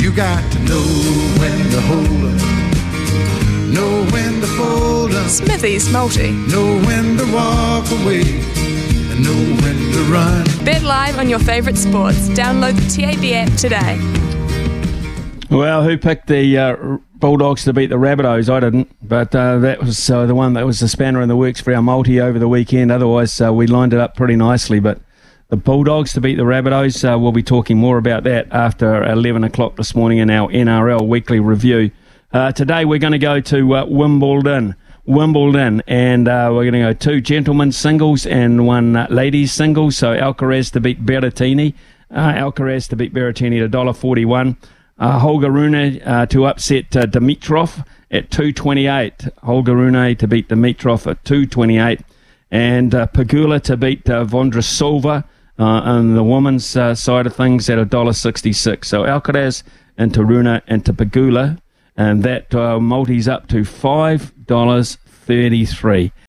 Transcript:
You got to know when to hold 'em, know when to fold 'em, Smithy's Multi. know when to walk away, and know when to run. Bet live on your favourite sports. Download the TAB app today. Well, who picked the uh, Bulldogs to beat the Rabbitohs? I didn't, but uh, that was uh, the one that was the spanner in the works for our multi over the weekend. Otherwise, uh, we lined it up pretty nicely. But the Bulldogs to beat the Rabbitohs, uh, we'll be talking more about that after 11 o'clock this morning in our NRL weekly review. Uh, today, we're going to go to uh, Wimbledon. Wimbledon, and uh, we're going to go two gentlemen singles and one uh, ladies singles. So Alcaraz to beat Berrettini, uh, Alcaraz to beat Berrettini at $1.41. Uh, Holger Rune uh, to upset uh, Dimitrov at 228. Holger Rune to beat Dimitrov at 228. And Pegula to beat uh, Vondrousova uh, on the women's uh, side of things at $1.66. So Alcaraz and Rune and to Pegula. And that uh, multis up to $5.33.